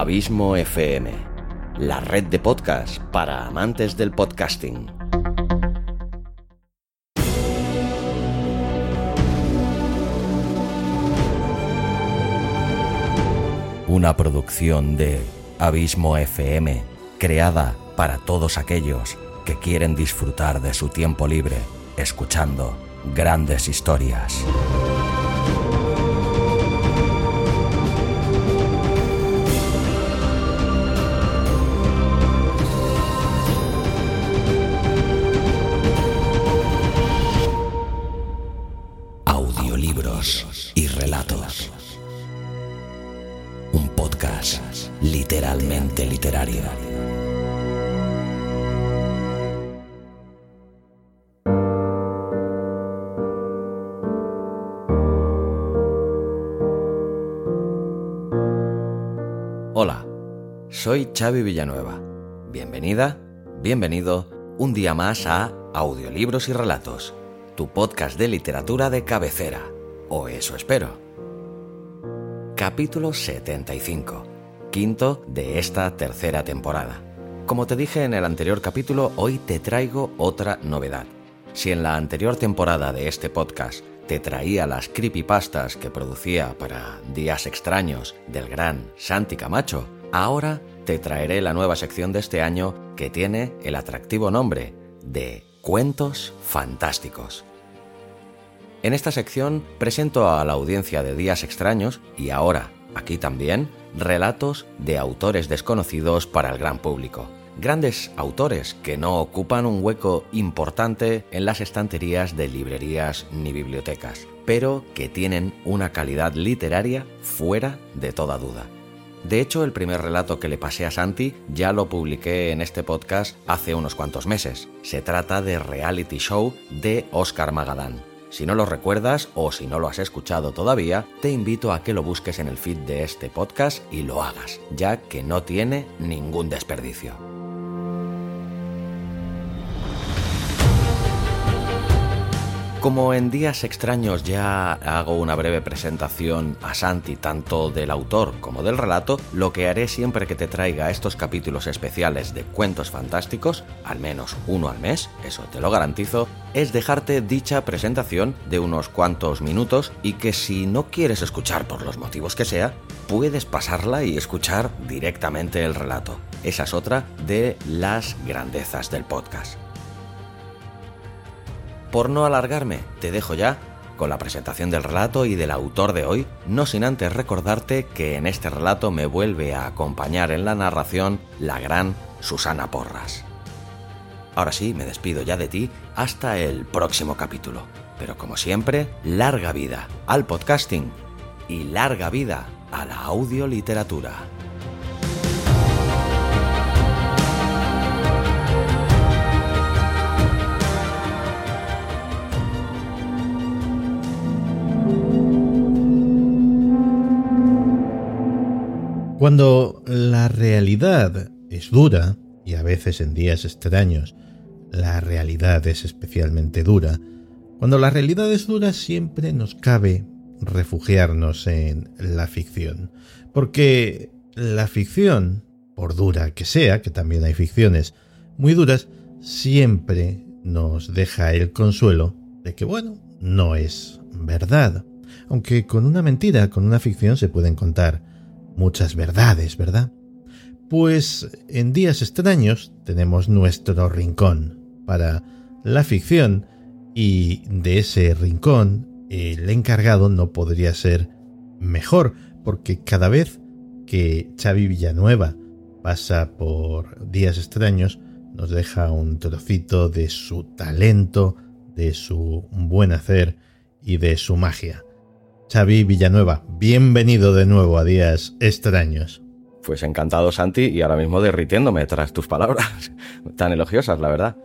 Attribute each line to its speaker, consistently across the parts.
Speaker 1: Abismo FM, la red de podcast para amantes del podcasting. Una producción de Abismo FM, creada para todos aquellos que quieren disfrutar de su tiempo libre escuchando grandes historias. Relatos. Un podcast literalmente literario. Hola, soy Xavi Villanueva. Bienvenida, bienvenido un día más a Audiolibros y Relatos, tu podcast de literatura de cabecera, o eso espero. Capítulo 75, quinto de esta tercera temporada. Como te dije en el anterior capítulo, hoy te traigo otra novedad. Si en la anterior temporada de este podcast te traía las creepypastas que producía para Días Extraños del gran Santi Camacho, ahora te traeré la nueva sección de este año que tiene el atractivo nombre de Cuentos Fantásticos. En esta sección presento a la audiencia de Días Extraños y ahora, aquí también, relatos de autores desconocidos para el gran público grandes autores que no ocupan un hueco importante en las estanterías de librerías ni bibliotecas, pero que tienen una calidad literaria fuera de toda duda. De hecho, el primer relato que le pasé a Santi ya lo publiqué en este podcast hace unos cuantos meses. Se trata de Reality Show de Oscar Magadán. Si no lo recuerdas o si no lo has escuchado todavía, te invito a que lo busques en el feed de este podcast y lo hagas, ya que no tiene ningún desperdicio. Como en días extraños ya hago una breve presentación a Santi tanto del autor como del relato, lo que haré siempre que te traiga estos capítulos especiales de cuentos fantásticos, al menos uno al mes, eso te lo garantizo, es dejarte dicha presentación de unos cuantos minutos y que si no quieres escuchar por los motivos que sea, puedes pasarla y escuchar directamente el relato. Esa es otra de las grandezas del podcast. Por no alargarme, te dejo ya con la presentación del relato y del autor de hoy, no sin antes recordarte que en este relato me vuelve a acompañar en la narración la gran Susana Porras. Ahora sí, me despido ya de ti hasta el próximo capítulo. Pero como siempre, larga vida al podcasting y larga vida a la audioliteratura.
Speaker 2: Cuando la realidad es dura, y a veces en días extraños la realidad es especialmente dura, cuando la realidad es dura siempre nos cabe refugiarnos en la ficción. Porque la ficción, por dura que sea, que también hay ficciones muy duras, siempre nos deja el consuelo de que, bueno, no es verdad. Aunque con una mentira, con una ficción se pueden contar muchas verdades, ¿verdad? Pues en días extraños tenemos nuestro rincón para la ficción y de ese rincón el encargado no podría ser mejor porque cada vez que Xavi Villanueva pasa por días extraños nos deja un trocito de su talento, de su buen hacer y de su magia. Xavi Villanueva, bienvenido de nuevo a Días Extraños.
Speaker 1: Pues encantado, Santi, y ahora mismo derritiéndome tras tus palabras tan elogiosas, la verdad.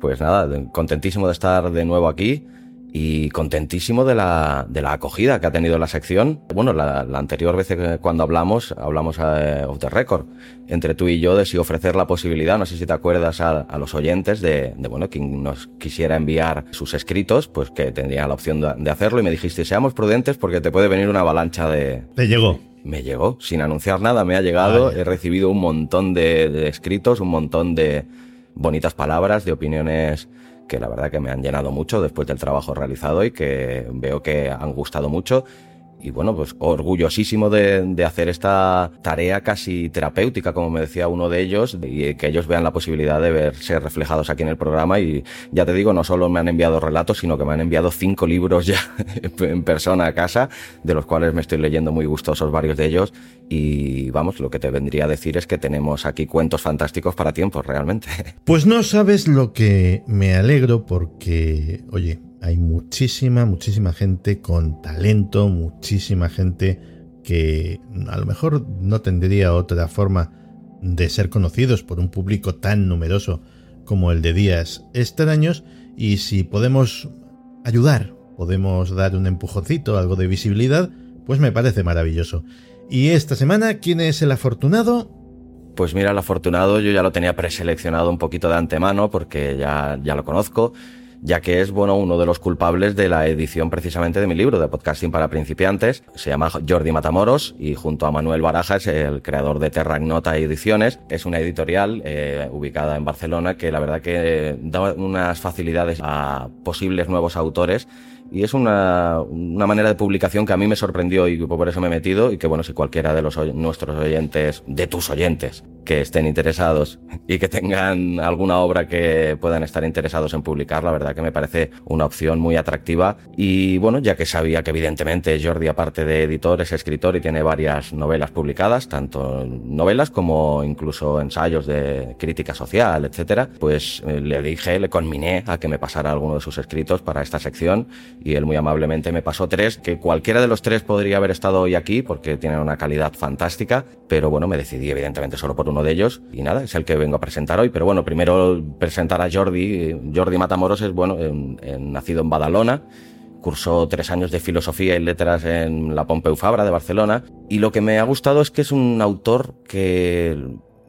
Speaker 1: Pues nada, contentísimo de estar de nuevo aquí y contentísimo de la, de la acogida que ha tenido la sección. Bueno, la, anterior vez que cuando hablamos, hablamos a, of the record, entre tú y yo, de si ofrecer la posibilidad, no sé si te acuerdas a, a los oyentes, de, de, bueno, quien nos quisiera enviar sus escritos, pues que tendría la opción de, de, hacerlo y me dijiste, seamos prudentes porque te puede venir una avalancha de...
Speaker 2: Te llegó.
Speaker 1: me llegó, sin anunciar nada, me ha llegado. He recibido un montón de, escritos, un montón de bonitas palabras, de opiniones que la verdad que me han llenado mucho después del trabajo realizado y que veo que han gustado mucho y bueno, pues orgullosísimo de, de, hacer esta tarea casi terapéutica, como me decía uno de ellos, y que ellos vean la posibilidad de verse reflejados aquí en el programa. Y ya te digo, no solo me han enviado relatos, sino que me han enviado cinco libros ya en persona a casa, de los cuales me estoy leyendo muy gustosos varios de ellos. Y vamos, lo que te vendría a decir es que tenemos aquí cuentos fantásticos para tiempos, realmente.
Speaker 2: Pues no sabes lo que me alegro porque, oye, hay muchísima, muchísima gente con talento, muchísima gente que a lo mejor no tendría otra forma de ser conocidos por un público tan numeroso como el de Días Extraños y si podemos ayudar, podemos dar un empujoncito, algo de visibilidad, pues me parece maravilloso. Y esta semana, ¿quién es el afortunado?
Speaker 1: Pues mira, el afortunado yo ya lo tenía preseleccionado un poquito de antemano porque ya, ya lo conozco ya que es bueno uno de los culpables de la edición precisamente de mi libro de podcasting para principiantes. Se llama Jordi Matamoros y junto a Manuel Baraja es el creador de Terragnota Ediciones. Es una editorial eh, ubicada en Barcelona que la verdad que da unas facilidades a posibles nuevos autores y es una, una, manera de publicación que a mí me sorprendió y por eso me he metido y que bueno, si cualquiera de los nuestros oyentes, de tus oyentes, que estén interesados y que tengan alguna obra que puedan estar interesados en publicar, la verdad que me parece una opción muy atractiva. Y bueno, ya que sabía que evidentemente Jordi aparte de editor es escritor y tiene varias novelas publicadas, tanto novelas como incluso ensayos de crítica social, etcétera, pues eh, le dije, le conminé a que me pasara alguno de sus escritos para esta sección y él muy amablemente me pasó tres, que cualquiera de los tres podría haber estado hoy aquí porque tienen una calidad fantástica, pero bueno, me decidí evidentemente solo por uno de ellos y nada, es el que vengo a presentar hoy, pero bueno, primero presentar a Jordi, Jordi Matamoros es bueno, nacido en Badalona, cursó tres años de filosofía y letras en la Pompeu Fabra de Barcelona. Y lo que me ha gustado es que es un autor que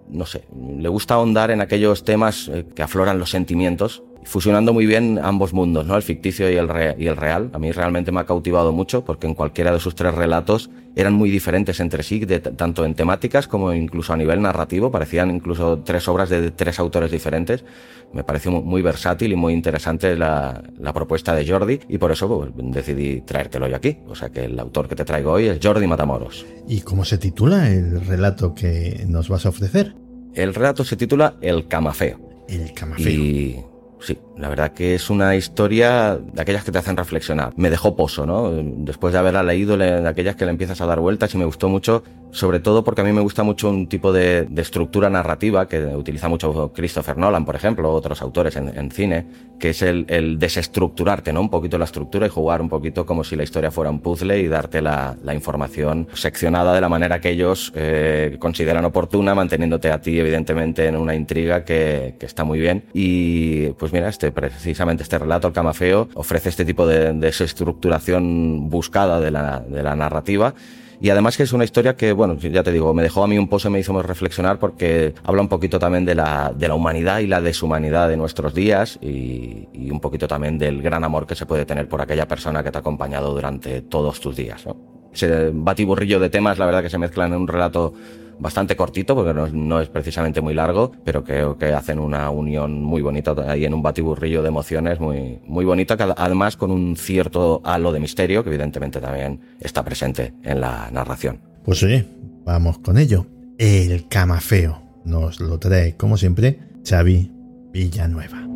Speaker 1: no sé, le gusta ahondar en aquellos temas eh, que afloran los sentimientos fusionando muy bien ambos mundos, ¿no? El ficticio y el, y el real. A mí realmente me ha cautivado mucho porque en cualquiera de sus tres relatos eran muy diferentes entre sí, de, tanto en temáticas como incluso a nivel narrativo. Parecían incluso tres obras de tres autores diferentes. Me pareció muy, versátil y muy interesante la, la, propuesta de Jordi y por eso pues, decidí traértelo hoy aquí. O sea que el autor que te traigo hoy es Jordi Matamoros.
Speaker 2: ¿Y cómo se titula el relato que nos vas a ofrecer?
Speaker 1: El relato se titula El Camafeo.
Speaker 2: El Camafeo.
Speaker 1: Y Sí, la verdad que es una historia de aquellas que te hacen reflexionar. Me dejó pozo, ¿no? Después de haberla leído, de aquellas que le empiezas a dar vueltas y me gustó mucho, sobre todo porque a mí me gusta mucho un tipo de, estructura narrativa que utiliza mucho Christopher Nolan, por ejemplo, otros autores en, cine, que es el, desestructurarte, ¿no? Un poquito la estructura y jugar un poquito como si la historia fuera un puzzle y darte la, información seccionada de la manera que ellos eh, consideran oportuna, manteniéndote a ti, evidentemente, en una intriga que, que está muy bien. Y pues mira, este, precisamente este relato, El Camafeo, ofrece este tipo de desestructuración buscada de la, de la narrativa. Y además que es una historia que, bueno, ya te digo, me dejó a mí un pozo y me hizo reflexionar porque habla un poquito también de la, de la humanidad y la deshumanidad de nuestros días y, y, un poquito también del gran amor que se puede tener por aquella persona que te ha acompañado durante todos tus días. ¿no? Ese batiburrillo de temas, la verdad que se mezclan en un relato bastante cortito porque no, es precisamente muy largo, pero creo que hacen una unión muy bonita ahí en un batiburrillo de emociones muy, muy bonita, además con un cierto halo de misterio que evidentemente también está presente en la narración.
Speaker 2: Pues oye, vamos con ello. El camafeo nos lo trae, como siempre, Xavi Villanueva.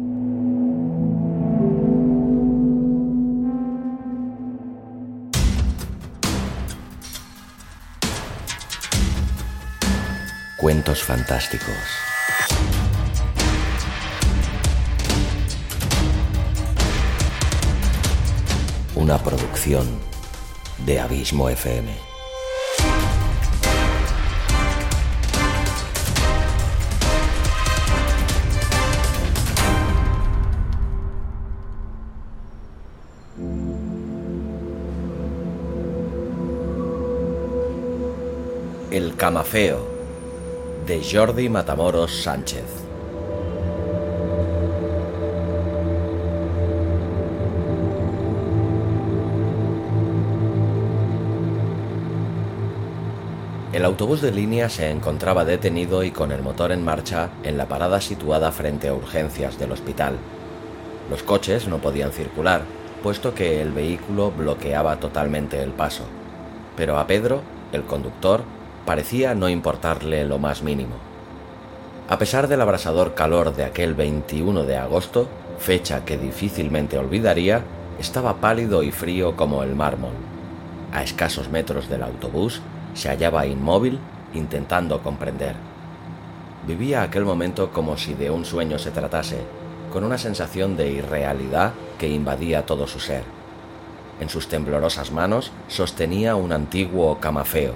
Speaker 1: Cuentos fantásticos. Una producción de Abismo FM. El camafeo de Jordi Matamoros Sánchez. El autobús de línea se encontraba detenido y con el motor en marcha en la parada situada frente a urgencias del hospital. Los coches no podían circular, puesto que el vehículo bloqueaba totalmente el paso. Pero a Pedro, el conductor, parecía no importarle lo más mínimo. A pesar del abrasador calor de aquel 21 de agosto, fecha que difícilmente olvidaría, estaba pálido y frío como el mármol. A escasos metros del autobús se hallaba inmóvil intentando comprender. Vivía aquel momento como si de un sueño se tratase, con una sensación de irrealidad que invadía todo su ser. En sus temblorosas manos sostenía un antiguo camafeo.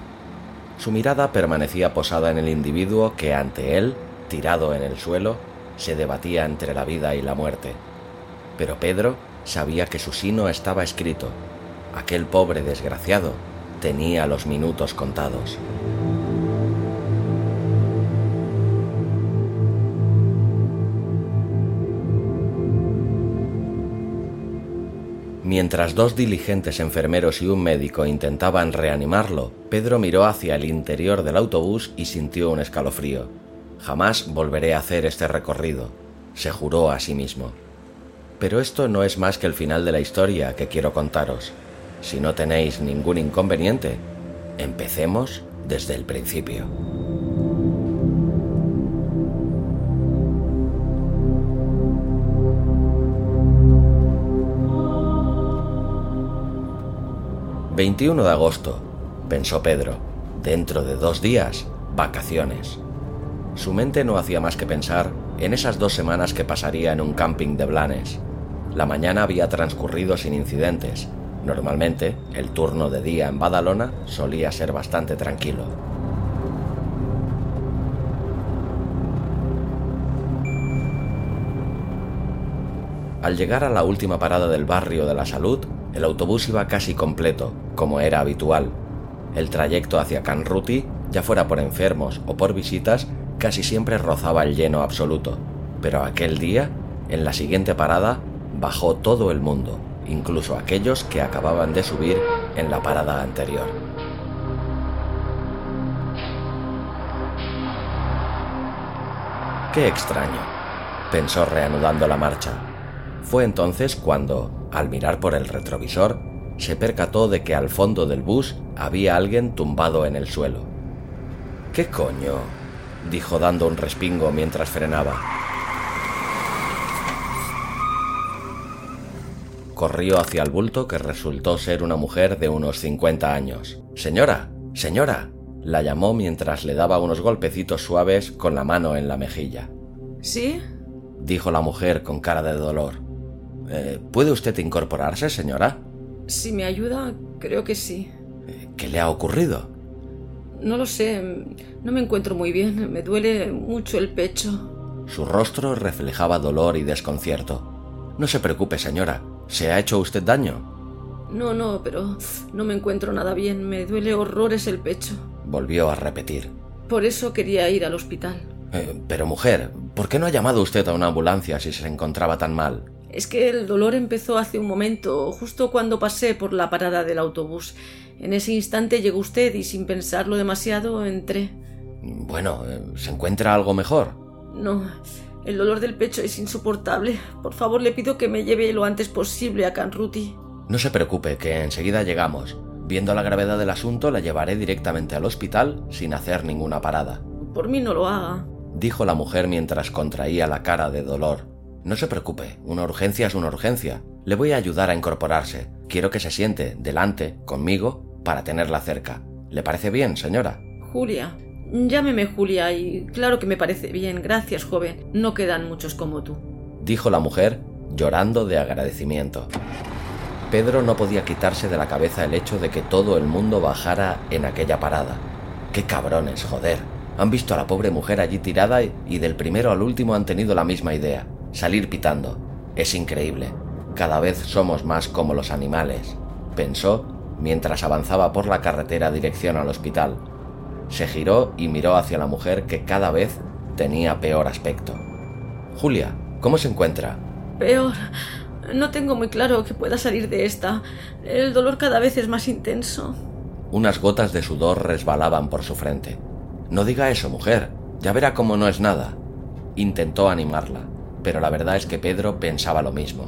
Speaker 1: Su mirada permanecía posada en el individuo que ante él, tirado en el suelo, se debatía entre la vida y la muerte. Pero Pedro sabía que su sino estaba escrito. Aquel pobre desgraciado tenía los minutos contados. Mientras dos diligentes enfermeros y un médico intentaban reanimarlo, Pedro miró hacia el interior del autobús y sintió un escalofrío. Jamás volveré a hacer este recorrido, se juró a sí mismo. Pero esto no es más que el final de la historia que quiero contaros. Si no tenéis ningún inconveniente, empecemos desde el principio. «21 de agosto», pensó Pedro. «Dentro de dos días, vacaciones». Su mente no hacía más que pensar en esas dos semanas que pasaría en un camping de Blanes. La mañana había transcurrido sin incidentes, Normalmente, el turno de día en Badalona solía ser bastante tranquilo. Al llegar a la última parada del barrio de la Salud, el autobús iba casi completo, como era habitual. El trayecto hacia Canruti, ya fuera por enfermos o por visitas, casi siempre rozaba el lleno absoluto. Pero aquel día, en la siguiente parada, bajó todo el mundo incluso aquellos que acababan de subir en la parada anterior. Qué extraño, pensó reanudando la marcha. Fue entonces cuando, al mirar por el retrovisor, se percató de que al fondo del bus había alguien tumbado en el suelo. ¿Qué coño? dijo dando un respingo mientras frenaba. corrió hacia el bulto que resultó ser una mujer de unos 50 años. Señora, señora, la llamó mientras le daba unos golpecitos suaves con la mano en la mejilla.
Speaker 3: ¿Sí?
Speaker 1: dijo la mujer con cara de dolor. Eh, ¿Puede usted incorporarse, señora?
Speaker 3: Si me ayuda, creo que sí.
Speaker 1: Eh, ¿Qué le ha ocurrido?
Speaker 3: No lo sé, no me encuentro muy bien, me duele mucho el pecho.
Speaker 1: Su rostro reflejaba dolor y desconcierto. No se preocupe, señora, ¿Se ha hecho usted daño?
Speaker 3: No, no, pero no me encuentro nada bien. Me duele horrores el pecho.
Speaker 1: Volvió a repetir.
Speaker 3: Por eso quería ir al hospital.
Speaker 1: Eh, pero mujer, ¿por qué no ha llamado usted a una ambulancia si se encontraba tan mal?
Speaker 3: Es que el dolor empezó hace un momento, justo cuando pasé por la parada del autobús. En ese instante llegó usted y sin pensarlo demasiado entré.
Speaker 1: Bueno, eh, ¿se encuentra algo mejor?
Speaker 3: No, el dolor del pecho es insoportable. Por favor, le pido que me lleve lo antes posible a Canruti.
Speaker 1: No se preocupe, que enseguida llegamos. Viendo la gravedad del asunto, la llevaré directamente al hospital sin hacer ninguna parada.
Speaker 3: Por mí no lo haga,
Speaker 1: dijo la mujer mientras contraía la cara de dolor. No se preocupe, una urgencia es una urgencia. Le voy a ayudar a incorporarse. Quiero que se siente delante, conmigo, para tenerla cerca. ¿Le parece bien, señora?
Speaker 3: Julia, Llámeme Julia y claro que me parece bien. Gracias, joven. No quedan muchos como tú.
Speaker 1: Dijo la mujer, llorando de agradecimiento. Pedro no podía quitarse de la cabeza el hecho de que todo el mundo bajara en aquella parada. ¡Qué cabrones, joder! Han visto a la pobre mujer allí tirada y del primero al último han tenido la misma idea, salir pitando. Es increíble. Cada vez somos más como los animales, pensó mientras avanzaba por la carretera dirección al hospital, se giró y miró hacia la mujer que cada vez tenía peor aspecto. Julia, ¿cómo se encuentra?
Speaker 3: Peor. No tengo muy claro que pueda salir de esta. El dolor cada vez es más intenso.
Speaker 1: Unas gotas de sudor resbalaban por su frente. No diga eso, mujer. Ya verá cómo no es nada. Intentó animarla, pero la verdad es que Pedro pensaba lo mismo.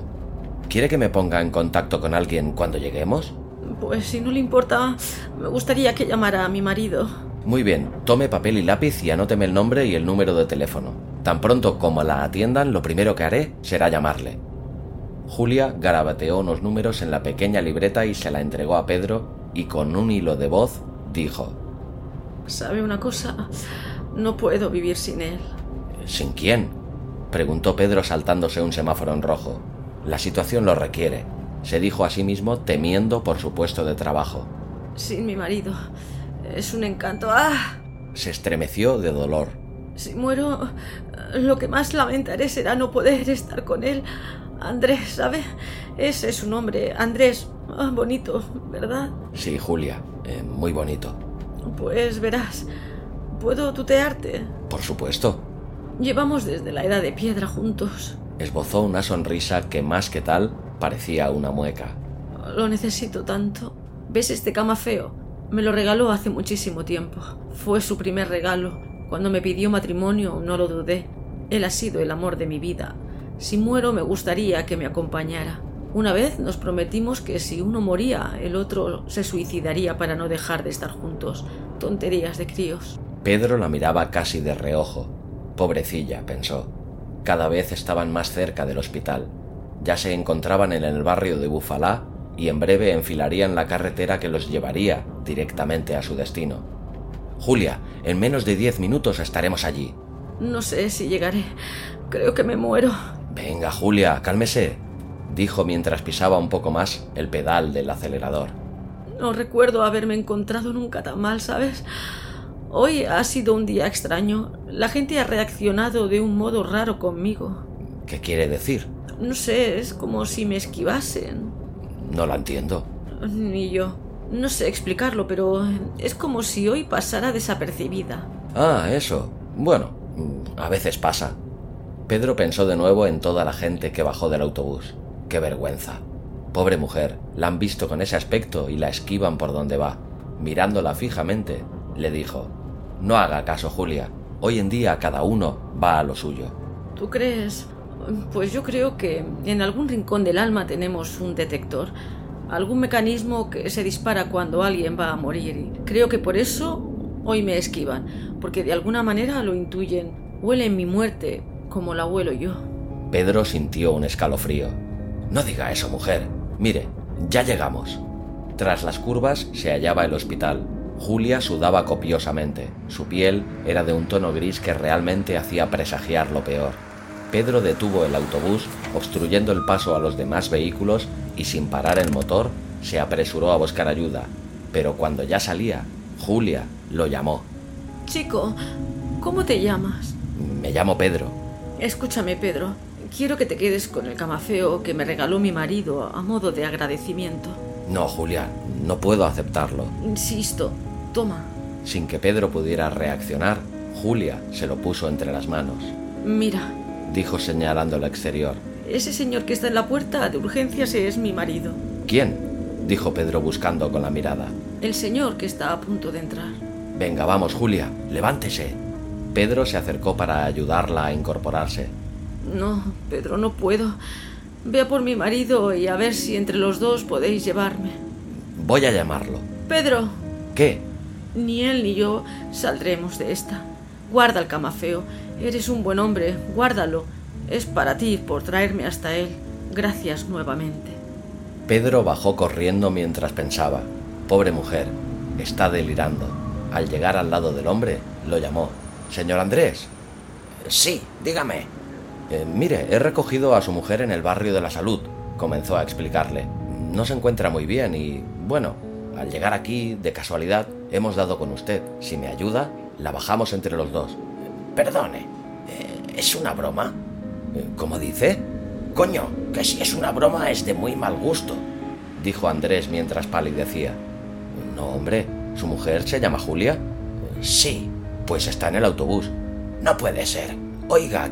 Speaker 1: ¿Quiere que me ponga en contacto con alguien cuando lleguemos?
Speaker 3: Pues si no le importa, me gustaría que llamara a mi marido.
Speaker 1: Muy bien, tome papel y lápiz y anóteme el nombre y el número de teléfono. Tan pronto como la atiendan, lo primero que haré será llamarle. Julia garabateó unos números en la pequeña libreta y se la entregó a Pedro y con un hilo de voz dijo
Speaker 3: ¿Sabe una cosa? No puedo vivir sin él.
Speaker 1: ¿Sin quién? Preguntó Pedro saltándose un semáforo en rojo. La situación lo requiere, se dijo a sí mismo temiendo por su puesto de trabajo.
Speaker 3: Sin mi marido. Es un encanto. ¡Ah!
Speaker 1: Se estremeció de dolor.
Speaker 3: Si muero, lo que más lamentaré será no poder estar con él. Andrés, ¿sabe? Ese es su nombre. Andrés. Ah, bonito, ¿verdad?
Speaker 1: Sí, Julia. Eh, muy bonito.
Speaker 3: Pues verás. ¿Puedo tutearte?
Speaker 1: Por supuesto.
Speaker 3: Llevamos desde la edad de piedra juntos.
Speaker 1: Esbozó una sonrisa que más que tal parecía una mueca.
Speaker 3: Lo necesito tanto. ¿Ves este cama feo? Me lo regaló hace muchísimo tiempo. Fue su primer regalo. Cuando me pidió matrimonio no lo dudé. Él ha sido el amor de mi vida. Si muero me gustaría que me acompañara. Una vez nos prometimos que si uno moría, el otro se suicidaría para no dejar de estar juntos. Tonterías de críos.
Speaker 1: Pedro la miraba casi de reojo. Pobrecilla, pensó. Cada vez estaban más cerca del hospital. Ya se encontraban en el barrio de Bufalá y en breve enfilarían la carretera que los llevaría directamente a su destino. Julia, en menos de diez minutos estaremos allí.
Speaker 3: No sé si llegaré. Creo que me muero.
Speaker 1: Venga, Julia, cálmese, dijo mientras pisaba un poco más el pedal del acelerador.
Speaker 3: No recuerdo haberme encontrado nunca tan mal, ¿sabes? Hoy ha sido un día extraño. La gente ha reaccionado de un modo raro conmigo.
Speaker 1: ¿Qué quiere decir?
Speaker 3: No sé, es como si me esquivasen.
Speaker 1: No la entiendo.
Speaker 3: Ni yo. No sé explicarlo, pero es como si hoy pasara desapercibida.
Speaker 1: Ah, eso. Bueno, a veces pasa. Pedro pensó de nuevo en toda la gente que bajó del autobús. Qué vergüenza. Pobre mujer, la han visto con ese aspecto y la esquivan por donde va. Mirándola fijamente, le dijo, No haga caso, Julia. Hoy en día cada uno va a lo suyo.
Speaker 3: ¿Tú crees? Pues yo creo que en algún rincón del alma tenemos un detector, algún mecanismo que se dispara cuando alguien va a morir. Creo que por eso hoy me esquivan, porque de alguna manera lo intuyen. Huelen mi muerte como la huelo yo.
Speaker 1: Pedro sintió un escalofrío. No diga eso, mujer. Mire, ya llegamos. Tras las curvas se hallaba el hospital. Julia sudaba copiosamente. Su piel era de un tono gris que realmente hacía presagiar lo peor. Pedro detuvo el autobús, obstruyendo el paso a los demás vehículos y sin parar el motor, se apresuró a buscar ayuda. Pero cuando ya salía, Julia lo llamó.
Speaker 3: Chico, ¿cómo te llamas?
Speaker 1: Me llamo Pedro.
Speaker 3: Escúchame, Pedro. Quiero que te quedes con el camafeo que me regaló mi marido a modo de agradecimiento.
Speaker 1: No, Julia, no puedo aceptarlo.
Speaker 3: Insisto, toma.
Speaker 1: Sin que Pedro pudiera reaccionar, Julia se lo puso entre las manos.
Speaker 3: Mira,
Speaker 1: dijo señalando el exterior.
Speaker 3: Ese señor que está en la puerta de urgencias es mi marido.
Speaker 1: ¿Quién? dijo Pedro buscando con la mirada.
Speaker 3: El señor que está a punto de entrar.
Speaker 1: Venga, vamos, Julia, levántese. Pedro se acercó para ayudarla a incorporarse.
Speaker 3: No, Pedro, no puedo. Ve a por mi marido y a ver si entre los dos podéis llevarme.
Speaker 1: Voy a llamarlo.
Speaker 3: Pedro.
Speaker 1: ¿Qué?
Speaker 3: Ni él ni yo saldremos de esta. Guarda el camafeo. Eres un buen hombre. Guárdalo. Es para ti por traerme hasta él. Gracias nuevamente.
Speaker 1: Pedro bajó corriendo mientras pensaba. Pobre mujer. Está delirando. Al llegar al lado del hombre, lo llamó. Señor Andrés.
Speaker 4: Sí, dígame.
Speaker 1: Eh, mire, he recogido a su mujer en el barrio de la salud, comenzó a explicarle. No se encuentra muy bien y, bueno, al llegar aquí, de casualidad, hemos dado con usted. Si me ayuda, la bajamos entre los dos.
Speaker 4: Perdone, eh, ¿es una broma?
Speaker 1: Eh, ¿Cómo dice?
Speaker 4: Coño, que si es una broma es de muy mal gusto,
Speaker 1: dijo Andrés mientras palidecía. No, hombre, ¿su mujer se llama Julia?
Speaker 4: Sí.
Speaker 1: Pues está en el autobús.
Speaker 4: No puede ser. Oiga,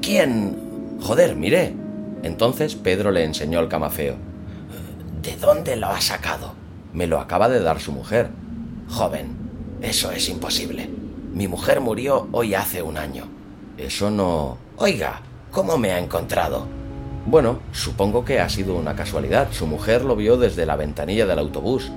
Speaker 4: ¿quién?
Speaker 1: Joder, mire. Entonces Pedro le enseñó el camafeo.
Speaker 4: ¿De dónde lo ha sacado?
Speaker 1: Me lo acaba de dar su mujer.
Speaker 4: Joven, eso es imposible. Mi mujer murió hoy hace un año.
Speaker 1: Eso no...
Speaker 4: Oiga, ¿cómo me ha encontrado?
Speaker 1: Bueno, supongo que ha sido una casualidad. Su mujer lo vio desde la ventanilla del autobús.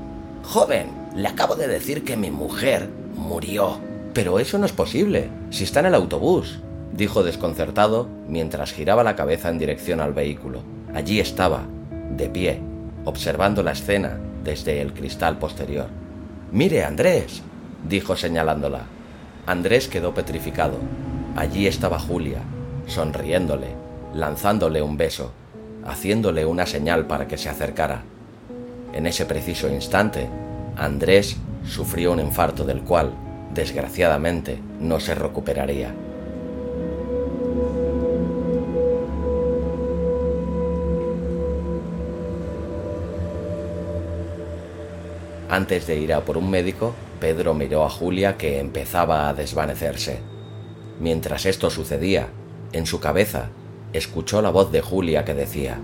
Speaker 4: Joven, le acabo de decir que mi mujer murió.
Speaker 1: Pero eso no es posible, si está en el autobús, dijo desconcertado mientras giraba la cabeza en dirección al vehículo. Allí estaba, de pie, observando la escena desde el cristal posterior. Mire, Andrés, dijo señalándola. Andrés quedó petrificado. Allí estaba Julia, sonriéndole, lanzándole un beso, haciéndole una señal para que se acercara. En ese preciso instante, Andrés sufrió un infarto del cual, desgraciadamente, no se recuperaría. Antes de ir a por un médico, Pedro miró a Julia que empezaba a desvanecerse. Mientras esto sucedía, en su cabeza, escuchó la voz de Julia que decía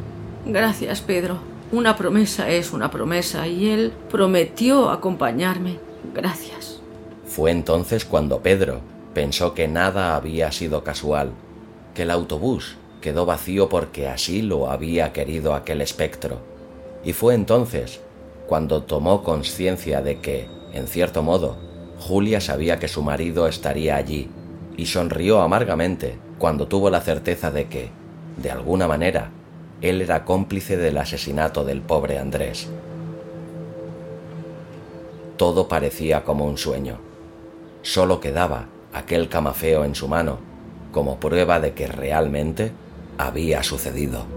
Speaker 3: Gracias, Pedro. Una promesa es una promesa y él prometió acompañarme. Gracias.
Speaker 1: Fue entonces cuando Pedro pensó que nada había sido casual, que el autobús quedó vacío porque así lo había querido aquel espectro. Y fue entonces cuando tomó conciencia de que, en cierto modo, Julia sabía que su marido estaría allí, y sonrió amargamente cuando tuvo la certeza de que, de alguna manera, él era cómplice del asesinato del pobre Andrés. Todo parecía como un sueño. Solo quedaba aquel camafeo en su mano como prueba de que realmente había sucedido.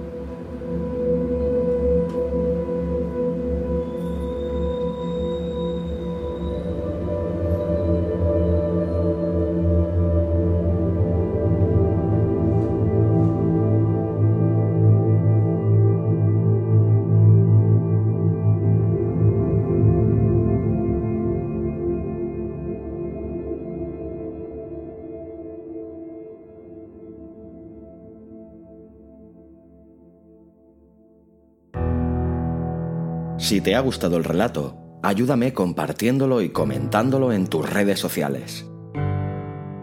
Speaker 1: Si te ha gustado el relato, ayúdame compartiéndolo y comentándolo en tus redes sociales.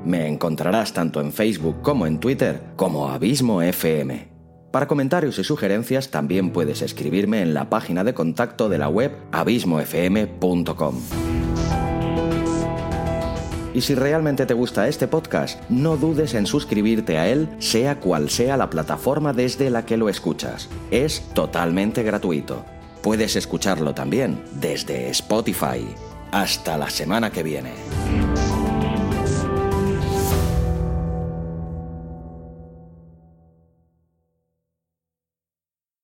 Speaker 1: Me encontrarás tanto en Facebook como en Twitter como Abismo FM. Para comentarios y sugerencias también puedes escribirme en la página de contacto de la web abismofm.com. Y si realmente te gusta este podcast, no dudes en suscribirte a él, sea cual sea la plataforma desde la que lo escuchas. Es totalmente gratuito. Puedes escucharlo también desde Spotify. Hasta la semana que viene.